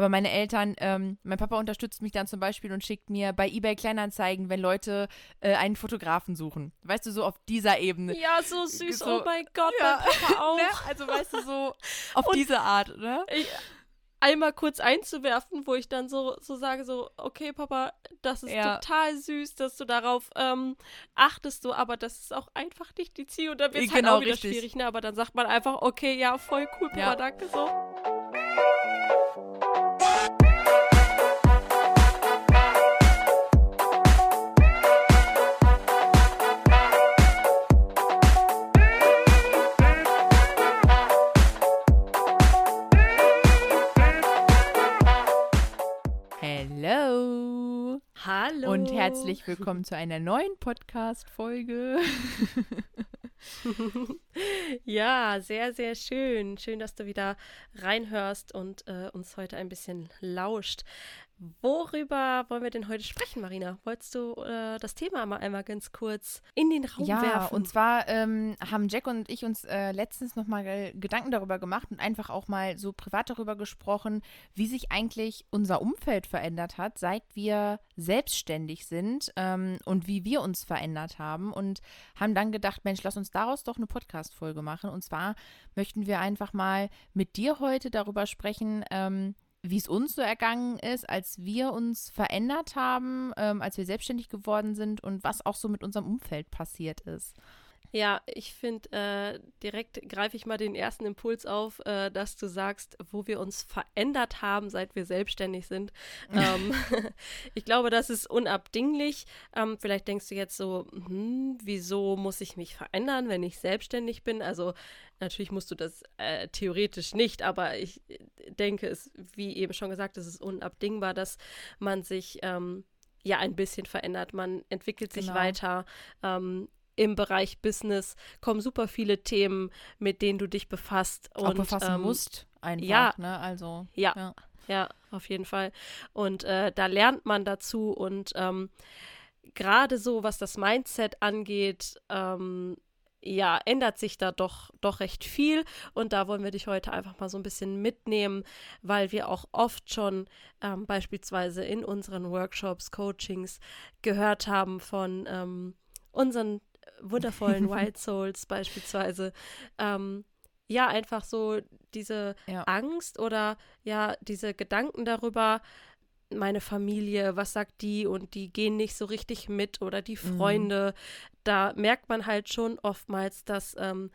Aber meine Eltern, ähm, mein Papa unterstützt mich dann zum Beispiel und schickt mir bei eBay Kleinanzeigen, wenn Leute äh, einen Fotografen suchen. Weißt du, so auf dieser Ebene. Ja, so süß. So, oh mein Gott, ja. mein Papa auch. ne? Also weißt du, so auf und diese Art, ne? Ich, einmal kurz einzuwerfen, wo ich dann so, so sage, so, okay, Papa, das ist ja. total süß, dass du darauf ähm, achtest, so, aber das ist auch einfach nicht die Ziel und dann wird es halt genau, halt auch wieder richtig. schwierig, ne? Aber dann sagt man einfach, okay, ja, voll cool, Papa, ja. danke, so. Hallo. Und herzlich willkommen zu einer neuen Podcast-Folge. ja, sehr, sehr schön. Schön, dass du wieder reinhörst und äh, uns heute ein bisschen lauscht. Worüber wollen wir denn heute sprechen, Marina? Wolltest du äh, das Thema mal einmal ganz kurz in den Raum ja, werfen? Ja, und zwar ähm, haben Jack und ich uns äh, letztens nochmal Gedanken darüber gemacht und einfach auch mal so privat darüber gesprochen, wie sich eigentlich unser Umfeld verändert hat, seit wir selbstständig sind ähm, und wie wir uns verändert haben und haben dann gedacht, Mensch, lass uns daraus doch eine Podcast-Folge machen. Und zwar möchten wir einfach mal mit dir heute darüber sprechen, ähm, wie es uns so ergangen ist, als wir uns verändert haben, ähm, als wir selbstständig geworden sind und was auch so mit unserem Umfeld passiert ist. Ja, ich finde, äh, direkt greife ich mal den ersten Impuls auf, äh, dass du sagst, wo wir uns verändert haben, seit wir selbstständig sind. ähm, ich glaube, das ist unabdinglich. Ähm, vielleicht denkst du jetzt so, hm, wieso muss ich mich verändern, wenn ich selbstständig bin? Also natürlich musst du das äh, theoretisch nicht, aber ich denke, es, wie eben schon gesagt, es ist unabdingbar, dass man sich ähm, ja ein bisschen verändert. Man entwickelt sich genau. weiter. Ähm, im Bereich Business kommen super viele Themen, mit denen du dich befasst. Und, Auch befassen ähm, musst einfach, ja, ne? Also, ja, ja, ja, auf jeden Fall. Und äh, da lernt man dazu und ähm, gerade so, was das Mindset angeht, ähm, ja, ändert sich da doch, doch recht viel. Und da wollen wir dich heute einfach mal so ein bisschen mitnehmen, weil wir auch oft schon ähm, beispielsweise in unseren Workshops, Coachings gehört haben von ähm, unseren wundervollen Wild Souls beispielsweise, ähm, ja, einfach so diese ja. Angst oder ja, diese Gedanken darüber, meine Familie, was sagt die und die gehen nicht so richtig mit oder die mhm. Freunde, mhm. da merkt man halt schon oftmals, dass ähm,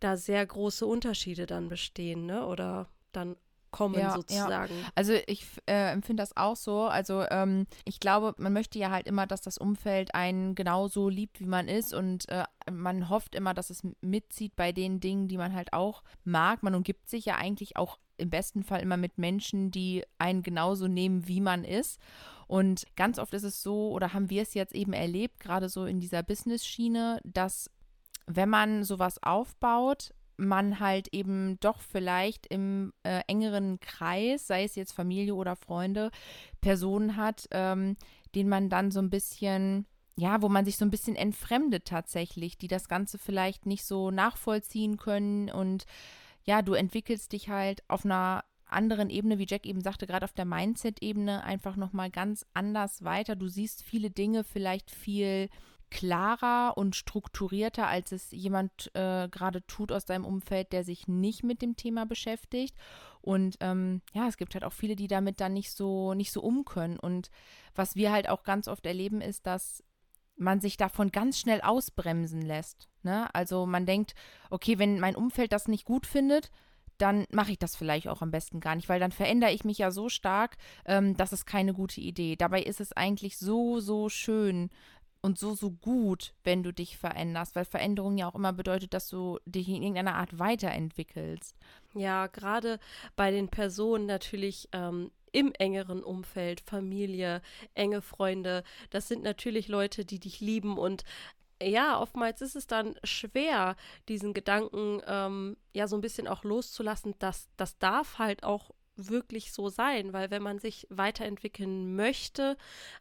da sehr große Unterschiede dann bestehen, ne? Oder dann kommen ja, sozusagen. Ja. Also ich äh, empfinde das auch so. Also ähm, ich glaube, man möchte ja halt immer, dass das Umfeld einen genauso liebt, wie man ist und äh, man hofft immer, dass es mitzieht bei den Dingen, die man halt auch mag. Man umgibt sich ja eigentlich auch im besten Fall immer mit Menschen, die einen genauso nehmen, wie man ist. Und ganz oft ist es so, oder haben wir es jetzt eben erlebt, gerade so in dieser Business-Schiene, dass wenn man sowas aufbaut, man halt eben doch vielleicht im äh, engeren Kreis, sei es jetzt Familie oder Freunde, Personen hat, ähm, denen man dann so ein bisschen, ja, wo man sich so ein bisschen entfremdet tatsächlich, die das Ganze vielleicht nicht so nachvollziehen können und ja, du entwickelst dich halt auf einer anderen Ebene, wie Jack eben sagte, gerade auf der Mindset-Ebene einfach nochmal ganz anders weiter. Du siehst viele Dinge vielleicht viel klarer und strukturierter, als es jemand äh, gerade tut aus deinem Umfeld, der sich nicht mit dem Thema beschäftigt. Und ähm, ja, es gibt halt auch viele, die damit dann nicht so, nicht so um können. Und was wir halt auch ganz oft erleben, ist, dass man sich davon ganz schnell ausbremsen lässt. Ne? Also man denkt, okay, wenn mein Umfeld das nicht gut findet, dann mache ich das vielleicht auch am besten gar nicht, weil dann verändere ich mich ja so stark, ähm, das ist keine gute Idee. Dabei ist es eigentlich so, so schön, und so, so gut, wenn du dich veränderst, weil Veränderung ja auch immer bedeutet, dass du dich in irgendeiner Art weiterentwickelst. Ja, gerade bei den Personen natürlich ähm, im engeren Umfeld, Familie, enge Freunde, das sind natürlich Leute, die dich lieben und ja, oftmals ist es dann schwer, diesen Gedanken ähm, ja so ein bisschen auch loszulassen, dass das darf halt auch wirklich so sein, weil wenn man sich weiterentwickeln möchte,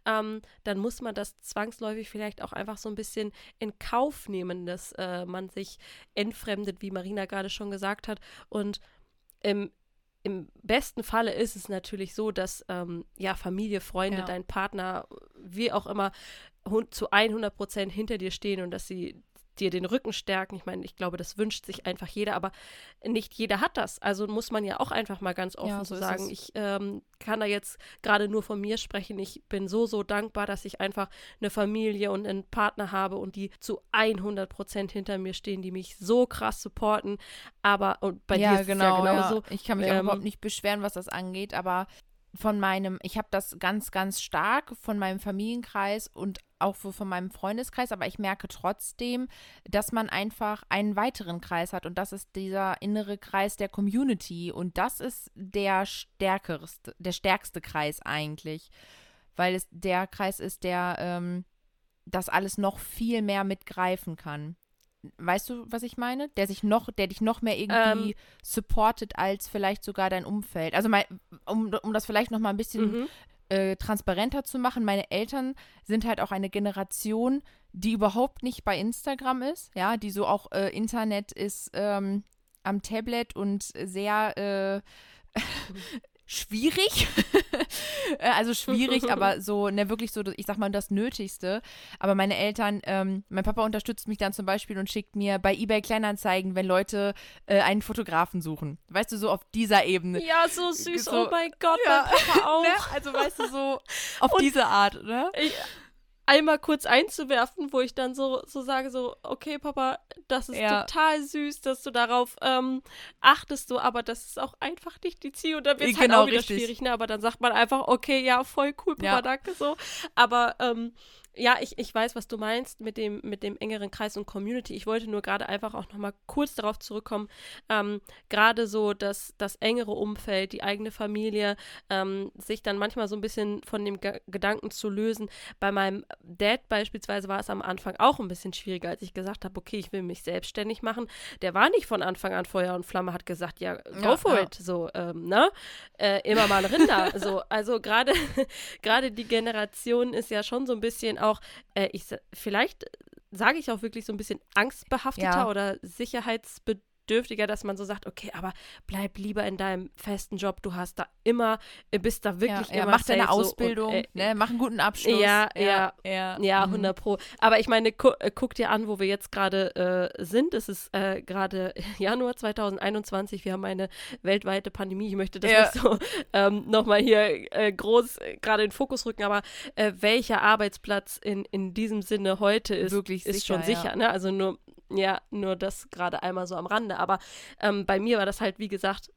ähm, dann muss man das zwangsläufig vielleicht auch einfach so ein bisschen in Kauf nehmen, dass äh, man sich entfremdet, wie Marina gerade schon gesagt hat. Und im im besten Falle ist es natürlich so, dass ähm, ja Familie, Freunde, Ja. dein Partner, wie auch immer, zu 100 Prozent hinter dir stehen und dass sie dir den Rücken stärken. Ich meine, ich glaube, das wünscht sich einfach jeder, aber nicht jeder hat das. Also muss man ja auch einfach mal ganz offen Ja, so sagen. Ich ähm, kann da jetzt gerade nur von mir sprechen. Ich bin so, so dankbar, dass ich einfach eine Familie und einen Partner habe und die zu 100 Prozent hinter mir stehen, die mich so krass supporten. Aber, und bei ja, dir ist genau, es ja genauso. Ja. Ich kann mich auch Ähm, überhaupt nicht beschweren, was das angeht, aber von meinem, ich habe das ganz, ganz stark von meinem Familienkreis und auch von meinem Freundeskreis, aber ich merke trotzdem, dass man einfach einen weiteren Kreis hat und das ist dieser innere Kreis der Community und das ist der stärkerste, der stärkste Kreis eigentlich, weil es der Kreis ist, der ähm, das alles noch viel mehr mitgreifen kann. Weißt du, was ich meine? Der sich noch, der dich noch mehr irgendwie Ähm. supportet als vielleicht sogar dein Umfeld. Also mal, um, um das vielleicht noch mal ein bisschen Mhm. äh, transparenter zu machen, meine Eltern sind halt auch eine Generation, die überhaupt nicht bei Instagram ist, ja, die so auch äh, Internet ist ähm, am Tablet und sehr äh, schwierig. Äh, also schwierig, aber so, ne, wirklich so, ich sag mal, das Nötigste. Aber meine Eltern, ähm, mein Papa unterstützt mich dann zum Beispiel und schickt mir bei eBay Kleinanzeigen, wenn Leute äh, einen Fotografen suchen. Weißt du, so auf dieser Ebene. Ja, so süß. So- oh mein Gott, Ja. mein Papa auch. Ne? Also weißt du, so auf Und- diese Art, ne? ich, einmal kurz einzuwerfen, wo ich dann so, so sage, so, okay, Papa, das ist Ja. total süß, dass du darauf ähm, achtest, so, aber das ist auch einfach nicht die Ziel und dann wird es Genau, halt auch wieder richtig. schwierig, ne? Aber dann sagt man einfach, okay, ja, voll cool, Papa, Ja. danke, so. Aber ähm, ja, ich, ich weiß, was du meinst mit dem, mit dem engeren Kreis und Community. Ich wollte nur gerade einfach auch nochmal kurz darauf zurückkommen, ähm, gerade so, dass das engere Umfeld, die eigene Familie, ähm, sich dann manchmal so ein bisschen von dem Ge Gedanken zu lösen. Bei meinem Dad beispielsweise war es am Anfang auch ein bisschen schwieriger, als ich gesagt habe, okay, ich will mich selbstständig machen. Der war nicht von Anfang an Feuer und Flamme, hat gesagt, ja, go Ja, for ja. it, so, ähm, ne? Äh, immer mal Rinder, so. Also gerade gerade die Generation ist ja schon so ein bisschen auch, äh, ich vielleicht sage ich auch wirklich so ein bisschen angstbehafteter Ja. oder sicherheitsbedürftiger, dass man so sagt, okay, aber bleib lieber in deinem festen Job, du hast da immer, äh, bist da wirklich ja, ja, immer mach deine safe, so, und, Ausbildung, äh, ne? Mach einen guten Abschluss. Ja, ja. ja. ja, mhm. 100 Pro. Aber ich meine, gu äh, guck dir an, wo wir jetzt gerade äh, sind. Es ist äh, gerade Januar 2021. Wir haben eine weltweite Pandemie. Ich möchte das nicht so ähm, nochmal hier äh, groß gerade in den Fokus rücken. Aber welcher Arbeitsplatz in, in diesem Sinne heute ist, Wirklich ist sicher, schon sicher. Ne? Also nur, ja, nur das gerade einmal so am Rande. Aber ähm, bei mir war das halt, wie gesagt,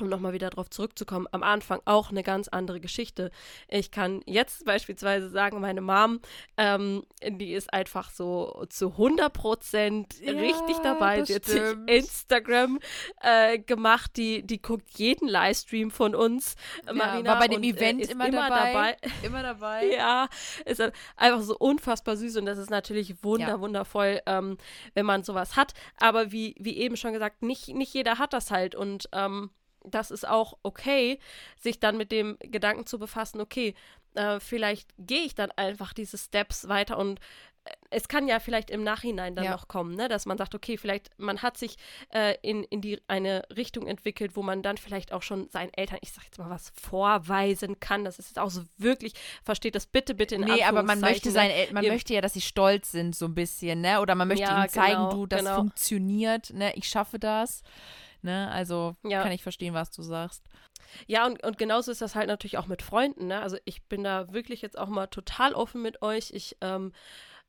um nochmal wieder darauf zurückzukommen, am Anfang auch eine ganz andere Geschichte. Ich kann jetzt beispielsweise sagen, meine Mom, ähm, die ist einfach so zu 100 Prozent Ja, richtig dabei. das Sie hat sich. Instagram äh, gemacht, die, die guckt jeden Livestream von uns. Ja, Marina, war bei dem und, Event äh, ist immer dabei. Immer dabei. ja, ist halt einfach so unfassbar süß und das ist natürlich wunder, Ja. wundervoll, ähm, wenn man sowas hat. Aber wie, wie eben schon gesagt, nicht, nicht jeder hat das halt und ähm, das ist auch okay, sich dann mit dem Gedanken zu befassen, okay, äh, vielleicht gehe ich dann einfach diese Steps weiter und äh, es kann ja vielleicht im Nachhinein dann Ja. noch kommen, ne? dass man sagt, okay, vielleicht man hat sich äh, in, in die eine Richtung entwickelt, wo man dann vielleicht auch schon seinen Eltern, ich sag jetzt mal was, vorweisen kann. Das ist jetzt auch so wirklich, versteht das bitte, bitte in Nee, aber man möchte sein, ne? El- man Ihr- möchte ja, dass sie stolz sind, so ein bisschen, ne? Oder man möchte Ja, ihnen zeigen, genau, du, das genau. funktioniert, ne? Ich schaffe das. Ne? Also Ja. kann ich verstehen, was du sagst. Ja, und, und genauso ist das halt natürlich auch mit Freunden. Ne? Also ich bin da wirklich jetzt auch mal total offen mit euch. Ich ähm,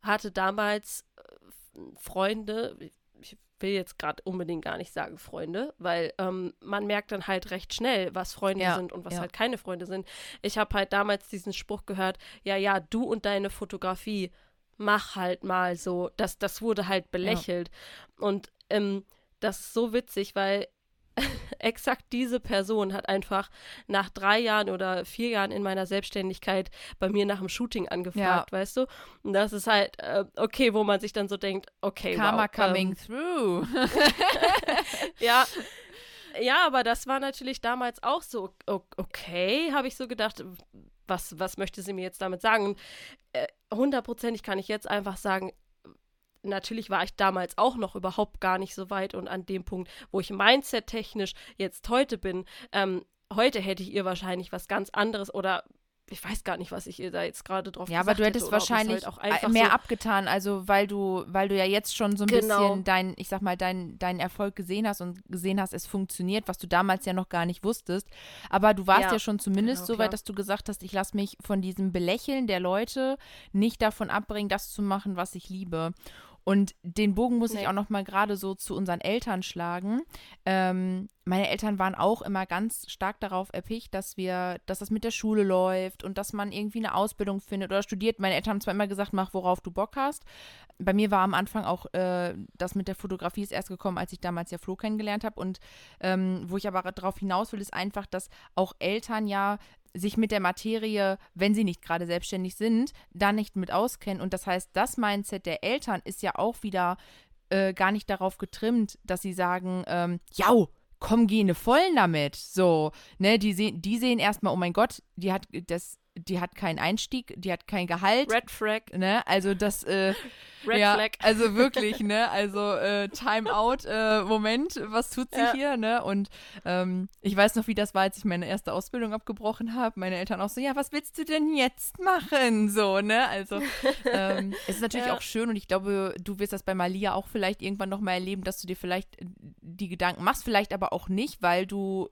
hatte damals äh, Freunde, ich will jetzt gerade unbedingt gar nicht sagen Freunde, weil ähm, man merkt dann halt recht schnell, was Freunde Ja, sind und was ja. halt keine Freunde sind. Ich habe halt damals diesen Spruch gehört, ja, ja, du und deine Fotografie, mach halt mal so. Das, das wurde halt belächelt. Und ähm, das ist so witzig, weil exakt diese Person hat einfach nach drei Jahren oder vier Jahren in meiner Selbstständigkeit bei mir nach dem Shooting angefragt, weißt du? Und das ist halt, äh, okay, wo man sich dann so denkt, okay, Karma wow, coming Ähm, through. ja. Ja, aber das war natürlich damals auch so, okay, habe ich so gedacht, was, was möchte sie mir jetzt damit sagen? Und äh, hundertprozentig kann ich jetzt einfach sagen, natürlich war ich damals auch noch überhaupt gar nicht so weit und an dem Punkt, wo ich mindset-technisch jetzt heute bin, ähm, heute hätte ich ihr wahrscheinlich was ganz anderes oder ich weiß gar nicht, was ich ihr da jetzt gerade drauf Ja, aber du hättest wahrscheinlich halt mehr so abgetan, also weil du, weil du ja jetzt schon so ein genau. bisschen dein, ich sag mal, deinen dein Erfolg gesehen hast und gesehen hast, es funktioniert, was du damals ja noch gar nicht wusstest. Aber du warst ja, ja schon zumindest genau, so weit, dass du gesagt hast, ich lasse mich von diesem Belächeln der Leute nicht davon abbringen, das zu machen, was ich liebe. Und den Bogen muss nee. ich auch noch mal gerade so zu unseren Eltern schlagen. Ähm, meine Eltern waren auch immer ganz stark darauf erpicht, dass wir, dass das mit der Schule läuft und dass man irgendwie eine Ausbildung findet oder studiert. Meine Eltern haben zwar immer gesagt, mach worauf du Bock hast. Bei mir war am Anfang auch äh, das mit der Fotografie ist erst gekommen, als ich damals ja Flo kennengelernt habe. Und ähm, wo ich aber darauf hinaus will, ist einfach, dass auch Eltern ja sich mit der Materie, wenn sie nicht gerade selbstständig sind, da nicht mit auskennen. Und das heißt, das Mindset der Eltern ist ja auch wieder äh, gar nicht darauf getrimmt, dass sie sagen, ähm, ja, komm, geh ne vollen damit. So, ne, die sehen, die sehen erstmal, oh mein Gott, die hat das die hat keinen Einstieg, die hat kein Gehalt. Red Flag. Ne? Also das, äh, Red ja, Flag. Also wirklich, ne? Also äh, Time Out, äh, Moment, was tut sie ja. hier, ne? Und ähm, ich weiß noch, wie das war, als ich meine erste Ausbildung abgebrochen habe. Meine Eltern auch so, ja, was willst du denn jetzt machen? So, ne? Also ähm, es ist natürlich ja. auch schön und ich glaube, du wirst das bei Malia auch vielleicht irgendwann nochmal erleben, dass du dir vielleicht die Gedanken machst, vielleicht aber auch nicht, weil du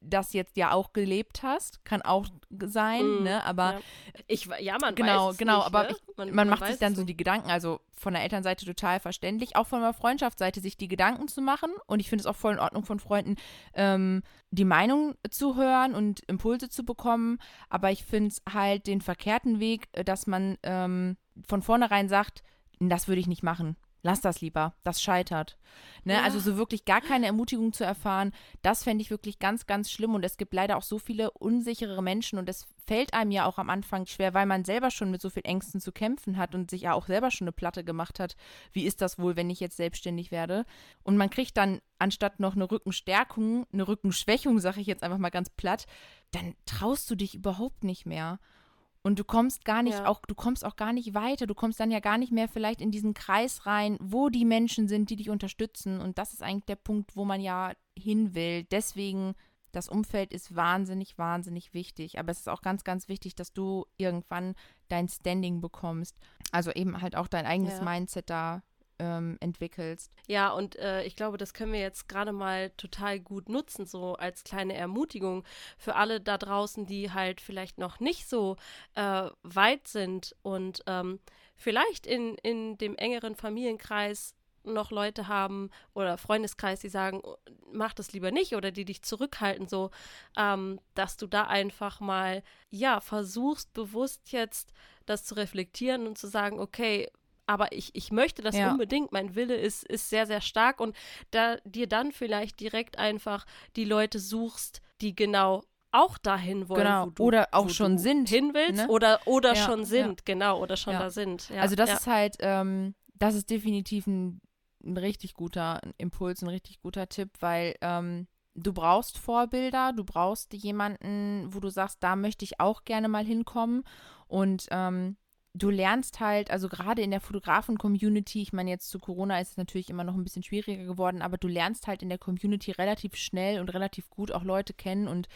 das jetzt ja auch gelebt hast, kann auch sein, mm, ne? Aber ja. ich ja, man genau, weiß genau, nicht, aber ne? ich, man, man, macht sich dann so die Gedanken, also von der Elternseite total verständlich, auch von der Freundschaftsseite sich die Gedanken zu machen und ich finde es auch voll in Ordnung von Freunden, ähm, die Meinung zu hören und Impulse zu bekommen, aber ich finde es halt den verkehrten Weg, äh, dass man ähm, von vornherein sagt, das würde ich nicht machen lass das lieber, das scheitert. Ne? Ja. Also so wirklich gar keine Ermutigung zu erfahren, das fände ich wirklich ganz, ganz schlimm. Und es gibt leider auch so viele unsichere Menschen und es fällt einem ja auch am Anfang schwer, weil man selber schon mit so viel Ängsten zu kämpfen hat und sich ja auch selber schon eine Platte gemacht hat. Wie ist das wohl, wenn ich jetzt selbstständig werde? Und man kriegt dann anstatt noch eine Rückenstärkung, eine Rückenschwächung, sage ich jetzt einfach mal ganz platt, dann traust du dich überhaupt nicht mehr. Und du kommst gar nicht ja. auch, du kommst auch gar nicht weiter. Du kommst dann ja gar nicht mehr vielleicht in diesen Kreis rein, wo die Menschen sind, die dich unterstützen. Und das ist eigentlich der Punkt, wo man ja hin will. Deswegen, das Umfeld ist wahnsinnig, wahnsinnig wichtig. Aber es ist auch ganz, ganz wichtig, dass du irgendwann dein Standing bekommst. Also eben halt auch dein eigenes ja. Mindset da ähm, entwickelst. Ja, und äh, ich glaube, das können wir jetzt gerade mal total gut nutzen, so als kleine Ermutigung für alle da draußen, die halt vielleicht noch nicht so äh, weit sind und ähm, vielleicht in, in dem engeren Familienkreis noch Leute haben oder Freundeskreis, die sagen, oh, mach das lieber nicht oder die dich zurückhalten, so, ähm, dass du da einfach mal, ja, versuchst bewusst jetzt das zu reflektieren und zu sagen, okay, aber ich, ich möchte das ja. unbedingt, mein Wille ist, ist sehr, sehr stark und da dir dann vielleicht direkt einfach die Leute suchst, die genau auch dahin wollen, genau. Du, oder auch schon sind. Hin willst ne? oder, oder ja, schon sind, ja. genau, oder schon da sind. also das ist halt, ähm, das ist definitiv ein, ein, richtig guter Impuls, ein richtig guter Tipp, weil ähm, du brauchst Vorbilder, du brauchst jemanden, wo du sagst, da möchte ich auch gerne mal hinkommen und ähm, du lernst halt, also gerade in der Fotografen-Community, ich meine, jetzt zu Corona ist es natürlich immer noch ein bisschen schwieriger geworden, aber du lernst halt in der Community relativ schnell und relativ gut auch Leute kennen und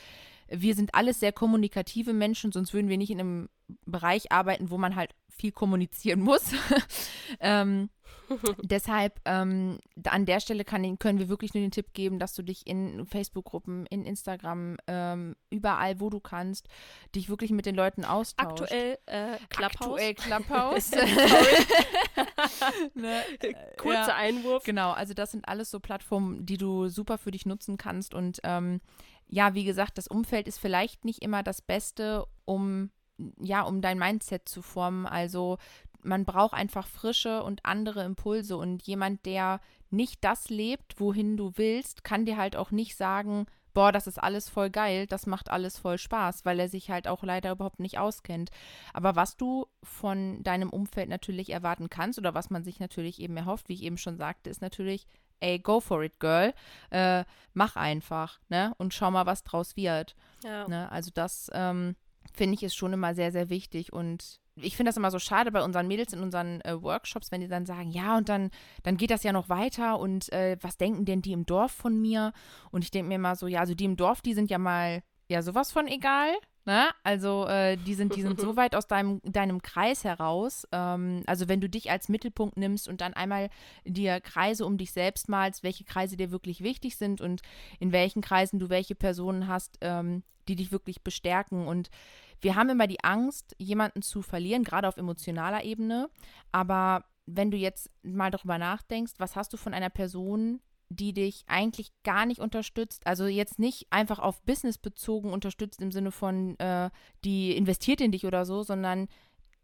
wir sind alles sehr kommunikative Menschen, sonst würden wir nicht in einem Bereich arbeiten, wo man halt viel kommunizieren muss. ähm, deshalb ähm, an der Stelle kann, können wir wirklich nur den Tipp geben, dass du dich in Facebook-Gruppen, in Instagram, ähm, überall, wo du kannst, dich wirklich mit den Leuten austauschst. Aktuell äh, Clubhouse. Aktuell Clubhouse. ne? Kurzer ja, Einwurf. Genau, also das sind alles so Plattformen, die du super für dich nutzen kannst und ähm, ja, wie gesagt, das Umfeld ist vielleicht nicht immer das Beste, um ja, um dein Mindset zu formen. Also man braucht einfach frische und andere Impulse und jemand, der nicht das lebt, wohin du willst, kann dir halt auch nicht sagen, boah, das ist alles voll geil, das macht alles voll Spaß, weil er sich halt auch leider überhaupt nicht auskennt. Aber was du von deinem Umfeld natürlich erwarten kannst oder was man sich natürlich eben erhofft, wie ich eben schon sagte, ist natürlich, ey, go for it, girl. Äh, mach einfach, ne? Und schau mal, was draus wird. Ja. Ne? Also das ähm, finde ich ist schon immer sehr, sehr wichtig und ich finde das immer so schade bei unseren Mädels in unseren äh, Workshops, wenn die dann sagen, ja, und dann, dann geht das ja noch weiter und äh, was denken denn die im Dorf von mir? Und ich denke mir immer so, ja, also die im Dorf, die sind ja mal, ja, sowas von egal. Ne? Also äh, die sind, die sind so weit aus deinem, deinem Kreis heraus. Ähm, also wenn du dich als Mittelpunkt nimmst und dann einmal dir Kreise um dich selbst malst, welche Kreise dir wirklich wichtig sind und in welchen Kreisen du welche Personen hast, ähm, die dich wirklich bestärken. Und wir haben immer die Angst, jemanden zu verlieren, gerade auf emotionaler Ebene. Aber wenn du jetzt mal darüber nachdenkst, was hast du von einer Person, die dich eigentlich gar nicht unterstützt, also jetzt nicht einfach auf Business bezogen unterstützt im Sinne von, äh, die investiert in dich oder so, sondern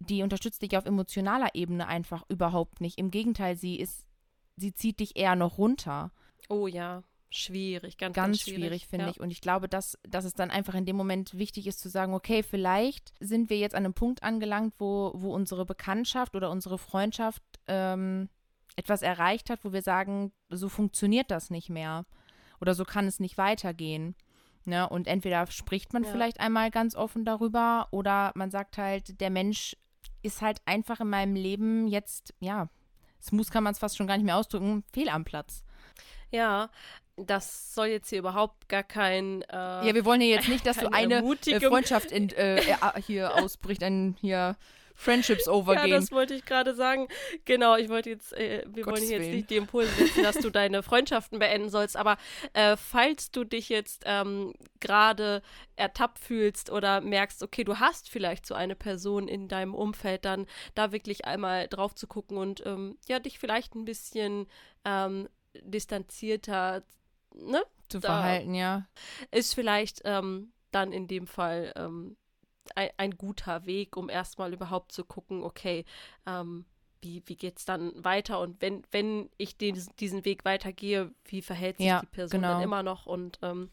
die unterstützt dich auf emotionaler Ebene einfach überhaupt nicht. Im Gegenteil, sie ist, sie zieht dich eher noch runter. Oh ja. Schwierig, ganz, ganz, ganz schwierig, schwierig finde ja. ich. Und ich glaube, dass, dass es dann einfach in dem Moment wichtig ist zu sagen, okay, vielleicht sind wir jetzt an einem Punkt angelangt, wo, wo unsere Bekanntschaft oder unsere Freundschaft ähm, etwas erreicht hat, wo wir sagen, so funktioniert das nicht mehr. Oder so kann es nicht weitergehen. Ne? Und entweder spricht man ja. vielleicht einmal ganz offen darüber oder man sagt halt, der Mensch ist halt einfach in meinem Leben jetzt, ja, smooth kann man es fast schon gar nicht mehr ausdrücken, fehl am Platz. Ja, das soll jetzt hier überhaupt gar kein. Äh, ja, wir wollen hier jetzt nicht, dass du eine äh, Freundschaft in, äh, hier ausbricht, ein hier Friendships overgehen. Ja, das wollte ich gerade sagen. Genau, ich wollte jetzt, äh, wir Gottes wollen hier jetzt nicht die Impulse setzen, dass du deine Freundschaften beenden sollst, aber äh, falls du dich jetzt ähm, gerade ertappt fühlst oder merkst, okay, du hast vielleicht so eine Person in deinem Umfeld, dann da wirklich einmal drauf zu gucken und ähm, ja, dich vielleicht ein bisschen ähm, distanzierter ne? zu verhalten, ja. Ist vielleicht ähm, dann in dem Fall ähm, ein, ein, guter Weg, um erstmal überhaupt zu gucken, okay, ähm, wie, wie geht es dann weiter und wenn, wenn ich den, diesen Weg weitergehe, wie verhält sich ja, die Person genau. dann immer noch? Und ähm,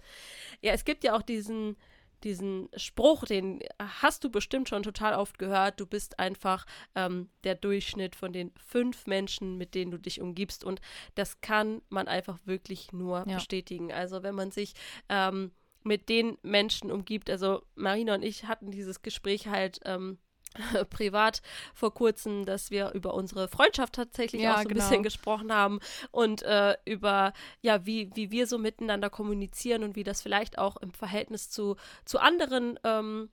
ja, es gibt ja auch diesen, diesen Spruch, den hast du bestimmt schon total oft gehört. Du bist einfach ähm, der Durchschnitt von den fünf Menschen, mit denen du dich umgibst. Und das kann man einfach wirklich nur ja. bestätigen. Also wenn man sich ähm, mit den Menschen umgibt, also Marina und ich hatten dieses Gespräch halt ähm, privat vor kurzem, dass wir über unsere Freundschaft tatsächlich ja, auch so genau. ein bisschen gesprochen haben und äh, über ja, wie, wie wir so miteinander kommunizieren und wie das vielleicht auch im Verhältnis zu, zu anderen ähm,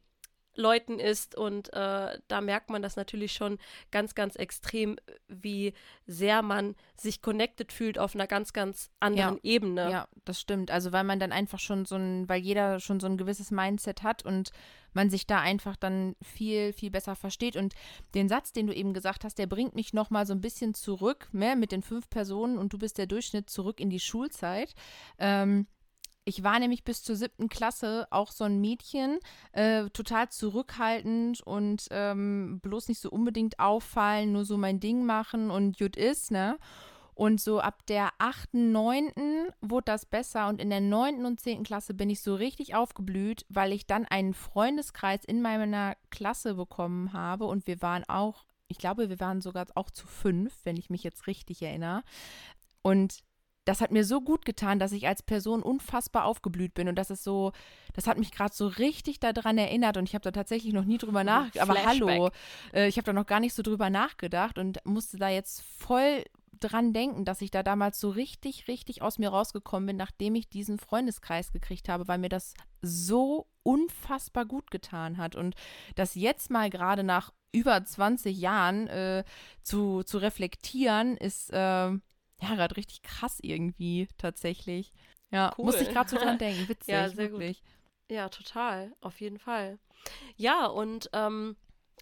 Leuten ist. Und äh, da merkt man das natürlich schon ganz, ganz extrem, wie sehr man sich connected fühlt auf einer ganz, ganz anderen ja, Ebene. Ja, das stimmt. Also weil man dann einfach schon so ein, weil jeder schon so ein gewisses Mindset hat und man sich da einfach dann viel, viel besser versteht. Und den Satz, den du eben gesagt hast, der bringt mich nochmal so ein bisschen zurück, mehr mit den fünf Personen und du bist der Durchschnitt zurück in die Schulzeit. Ähm, ich war nämlich bis zur siebten Klasse auch so ein Mädchen, äh, total zurückhaltend und ähm, bloß nicht so unbedingt auffallen, nur so mein Ding machen und gut ist, ne? Und so ab der 8., 9. wurde das besser und in der 9. und 10. Klasse bin ich so richtig aufgeblüht, weil ich dann einen Freundeskreis in meiner Klasse bekommen habe und wir waren auch, ich glaube, wir waren sogar auch zu fünf, wenn ich mich jetzt richtig erinnere. Und das hat mir so gut getan, dass ich als Person unfassbar aufgeblüht bin. Und das ist so, das hat mich gerade so richtig daran erinnert. Und ich habe da tatsächlich noch nie drüber nachgedacht. Aber hallo, äh, ich habe da noch gar nicht so drüber nachgedacht und musste da jetzt voll dran denken, dass ich da damals so richtig, richtig aus mir rausgekommen bin, nachdem ich diesen Freundeskreis gekriegt habe, weil mir das so unfassbar gut getan hat. Und das jetzt mal gerade nach über 20 Jahren äh, zu, zu reflektieren, ist. Äh, ja, gerade richtig krass irgendwie tatsächlich. Ja, cool. musste ich gerade so dran denken. Witzig, ja, sehr wirklich. Gut. Ja, total. Auf jeden Fall. Ja, und ähm,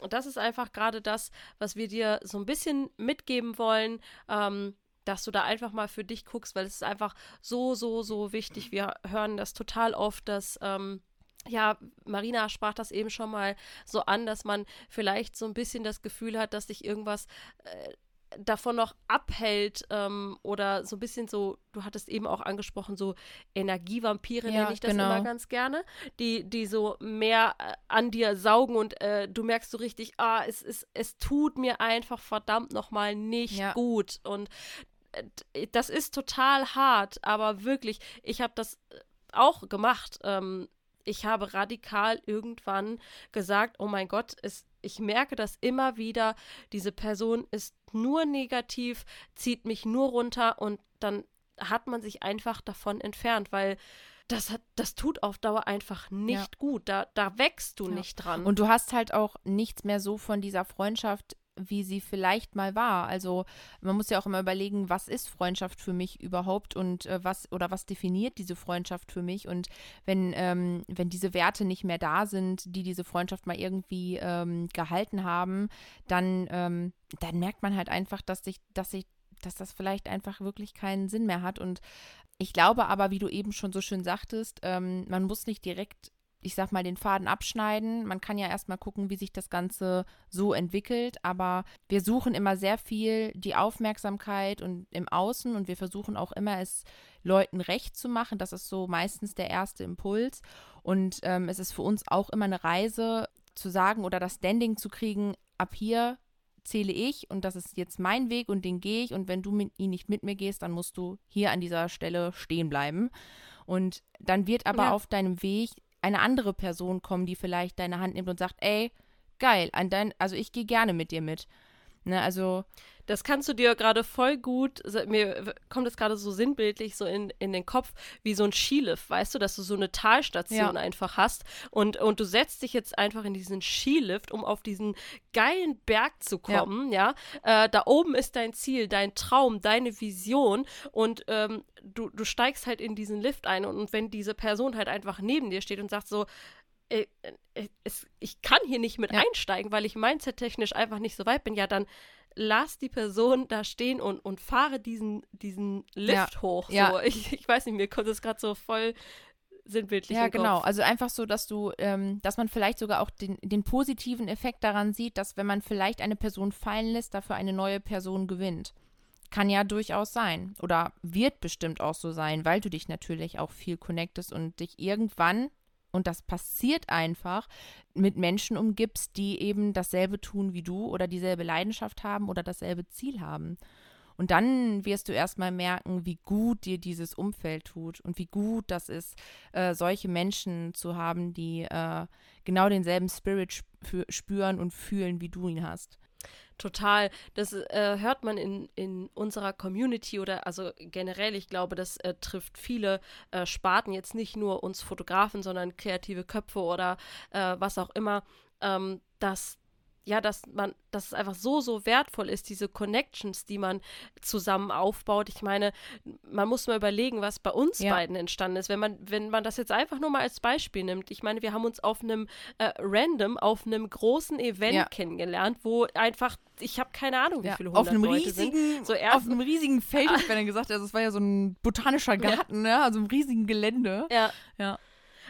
das ist einfach gerade das, was wir dir so ein bisschen mitgeben wollen. Ähm, dass du da einfach mal für dich guckst, weil es ist einfach so, so, so wichtig. Wir hören das total oft, dass ähm, ja, Marina sprach das eben schon mal so an, dass man vielleicht so ein bisschen das Gefühl hat, dass sich irgendwas äh, davon noch abhält ähm, oder so ein bisschen so, du hattest eben auch angesprochen, so Energievampire ja, nenne ich das genau. immer ganz gerne, die, die so mehr äh, an dir saugen und äh, du merkst so richtig, ah, es, es, es tut mir einfach verdammt nochmal nicht ja. gut und äh, das ist total hart, aber wirklich, ich habe das äh, auch gemacht. Ähm, ich habe radikal irgendwann gesagt, oh mein Gott, es, ich merke das immer wieder, diese Person ist nur negativ, zieht mich nur runter und dann hat man sich einfach davon entfernt, weil das, hat, das tut auf Dauer einfach nicht ja. gut. Da, da wächst du ja. nicht dran. Und du hast halt auch nichts mehr so von dieser Freundschaft, wie sie vielleicht mal war. Also man muss ja auch immer überlegen, was ist Freundschaft für mich überhaupt und äh, was oder was definiert diese Freundschaft für mich. Und wenn, ähm, wenn diese Werte nicht mehr da sind, die diese Freundschaft mal irgendwie ähm, gehalten haben, dann, ähm, dann merkt man halt einfach, dass sich, dass sich dass das vielleicht einfach wirklich keinen Sinn mehr hat. Und ich glaube aber, wie du eben schon so schön sagtest, ähm, man muss nicht direkt, ich sag mal, den Faden abschneiden. Man kann ja erstmal gucken, wie sich das Ganze so entwickelt. Aber wir suchen immer sehr viel die Aufmerksamkeit und im Außen und wir versuchen auch immer, es Leuten recht zu machen. Das ist so meistens der erste Impuls. Und ähm, es ist für uns auch immer eine Reise zu sagen oder das Standing zu kriegen, ab hier zähle ich und das ist jetzt mein Weg und den gehe ich und wenn du mit, ihn nicht mit mir gehst, dann musst du hier an dieser Stelle stehen bleiben. Und dann wird aber ja. auf deinem Weg eine andere Person kommen, die vielleicht deine Hand nimmt und sagt, ey, geil, dein, also ich gehe gerne mit dir mit. Ne, also das kannst du dir gerade voll gut, mir kommt es gerade so sinnbildlich so in, in den Kopf, wie so ein Skilift, weißt du, dass du so eine Talstation ja. einfach hast und, und du setzt dich jetzt einfach in diesen Skilift, um auf diesen geilen Berg zu kommen, ja. ja? Äh, da oben ist dein Ziel, dein Traum, deine Vision und ähm, du, du steigst halt in diesen Lift ein und, und wenn diese Person halt einfach neben dir steht und sagt so, ich kann hier nicht mit ja. einsteigen, weil ich mindset-technisch einfach nicht so weit bin, ja, dann lass die Person da stehen und, und fahre diesen, diesen Lift ja. hoch. So. Ja. Ich, ich weiß nicht, mir kommt das gerade so voll sinnbildlich. Ja, genau. Also einfach so, dass du, ähm, dass man vielleicht sogar auch den, den positiven Effekt daran sieht, dass wenn man vielleicht eine Person fallen lässt, dafür eine neue Person gewinnt. Kann ja durchaus sein. Oder wird bestimmt auch so sein, weil du dich natürlich auch viel connectest und dich irgendwann und das passiert einfach, mit Menschen umgibst, die eben dasselbe tun wie du oder dieselbe Leidenschaft haben oder dasselbe Ziel haben. Und dann wirst du erstmal merken, wie gut dir dieses Umfeld tut und wie gut das ist, äh, solche Menschen zu haben, die äh, genau denselben Spirit spüren und fühlen, wie du ihn hast. Total. Das äh, hört man in, in unserer Community oder also generell, ich glaube, das äh, trifft viele äh, Sparten, jetzt nicht nur uns Fotografen, sondern kreative Köpfe oder äh, was auch immer, ähm, dass ja, dass man, dass es einfach so, so wertvoll ist, diese Connections, die man zusammen aufbaut. Ich meine, man muss mal überlegen, was bei uns ja. beiden entstanden ist. Wenn man, wenn man das jetzt einfach nur mal als Beispiel nimmt. Ich meine, wir haben uns auf einem äh, random, auf einem großen Event ja. kennengelernt, wo einfach ich habe keine Ahnung, wie viele hundert auf einem Leute riesigen, sind. So auf einem riesigen Feld, ich dann gesagt, also es war ja so ein botanischer Garten, ja. ne? also ein riesigen Gelände. Ja. Ja.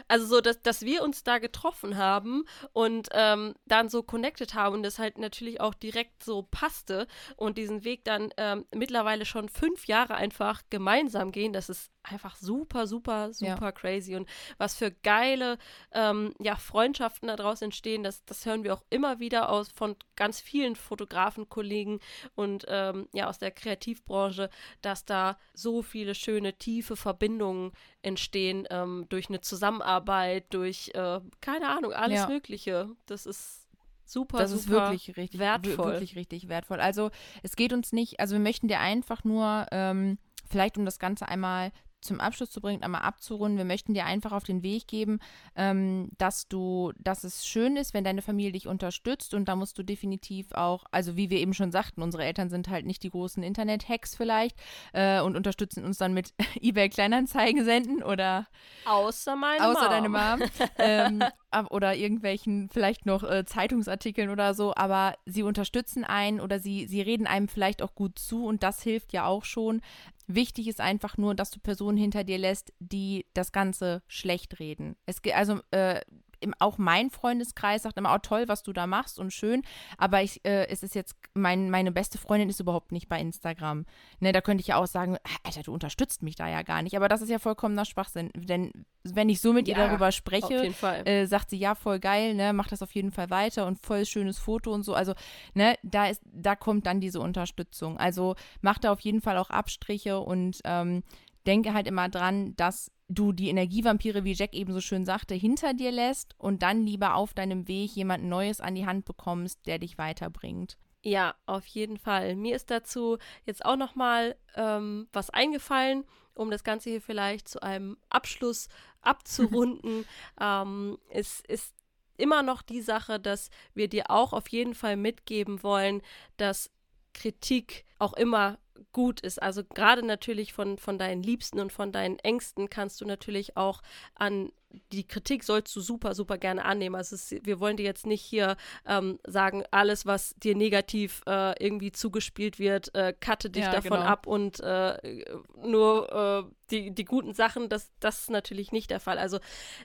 Also so, dass, dass wir uns da getroffen haben und ähm, dann so connected haben und das halt natürlich auch direkt so passte und diesen Weg dann ähm, mittlerweile schon fünf Jahre einfach gemeinsam gehen, das ist einfach super, super, super ja. crazy. Und was für geile ähm, ja, Freundschaften daraus entstehen, das, das hören wir auch immer wieder aus von ganz vielen Fotografenkollegen und ähm, ja aus der Kreativbranche, dass da so viele schöne, tiefe Verbindungen entstehen ähm, durch eine Zusammenarbeit, durch, äh, keine Ahnung, alles ja. Mögliche. Das ist super, das super ist wirklich richtig wertvoll. Wirklich richtig wertvoll. Also es geht uns nicht, also wir möchten dir einfach nur ähm, vielleicht um das Ganze einmal zum Abschluss zu bringen, einmal abzurunden. Wir möchten dir einfach auf den Weg geben, ähm, dass du, dass es schön ist, wenn deine Familie dich unterstützt und da musst du definitiv auch, also wie wir eben schon sagten, unsere Eltern sind halt nicht die großen Internet-Hacks vielleicht äh, und unterstützen uns dann mit eBay Kleinanzeigen senden oder außer meine außer Mom. deine Mom ähm, oder irgendwelchen vielleicht noch äh, Zeitungsartikeln oder so, aber sie unterstützen einen oder sie sie reden einem vielleicht auch gut zu und das hilft ja auch schon. Wichtig ist einfach nur, dass du Personen hinter dir lässt, die das Ganze schlecht reden. Es also äh, im, auch mein Freundeskreis sagt immer, oh toll, was du da machst und schön, aber ich, äh, es ist jetzt, mein, meine beste Freundin ist überhaupt nicht bei Instagram. Ne, da könnte ich ja auch sagen, Alter, du unterstützt mich da ja gar nicht, aber das ist ja vollkommener Schwachsinn, denn wenn ich so mit ja, ihr darüber spreche, äh, sagt sie, ja, voll geil, ne, mach das auf jeden Fall weiter und voll schönes Foto und so, also, ne, da ist, da kommt dann diese Unterstützung, also mach da auf jeden Fall auch Abstriche und ähm, denke halt immer dran, dass du die Energievampire, wie Jack eben so schön sagte, hinter dir lässt und dann lieber auf deinem Weg jemand Neues an die Hand bekommst, der dich weiterbringt. Ja, auf jeden Fall. Mir ist dazu jetzt auch noch mal ähm, was eingefallen, um das Ganze hier vielleicht zu einem Abschluss abzurunden. ähm, es ist immer noch die Sache, dass wir dir auch auf jeden Fall mitgeben wollen, dass Kritik auch immer gut ist. Also gerade natürlich von, von deinen Liebsten und von deinen Ängsten kannst du natürlich auch an die Kritik sollst du super, super gerne annehmen. Also es, wir wollen dir jetzt nicht hier ähm, sagen, alles, was dir negativ äh, irgendwie zugespielt wird, äh, cutte dich ja, davon genau. ab und äh, nur äh, die, die guten Sachen, das, das ist natürlich nicht der Fall. Also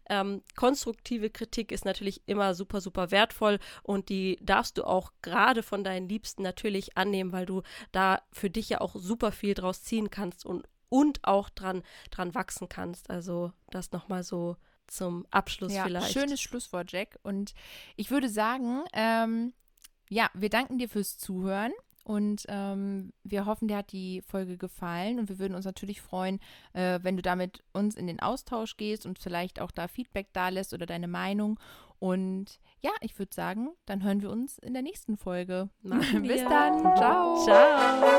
ähm, konstruktive Kritik ist natürlich immer super, super wertvoll und die darfst du auch gerade von deinen Liebsten natürlich annehmen, weil du da für dich ja auch super viel draus ziehen kannst und, und auch dran, dran wachsen kannst. Also das nochmal so zum Abschluss ja, vielleicht. Schönes Schlusswort, Jack. Und ich würde sagen, ähm, ja, wir danken dir fürs Zuhören. Und ähm, wir hoffen, dir hat die Folge gefallen. Und wir würden uns natürlich freuen, äh, wenn du damit uns in den Austausch gehst und vielleicht auch da Feedback da lässt oder deine Meinung. Und ja, ich würde sagen, dann hören wir uns in der nächsten Folge. Bis dann. Ciao. Ciao.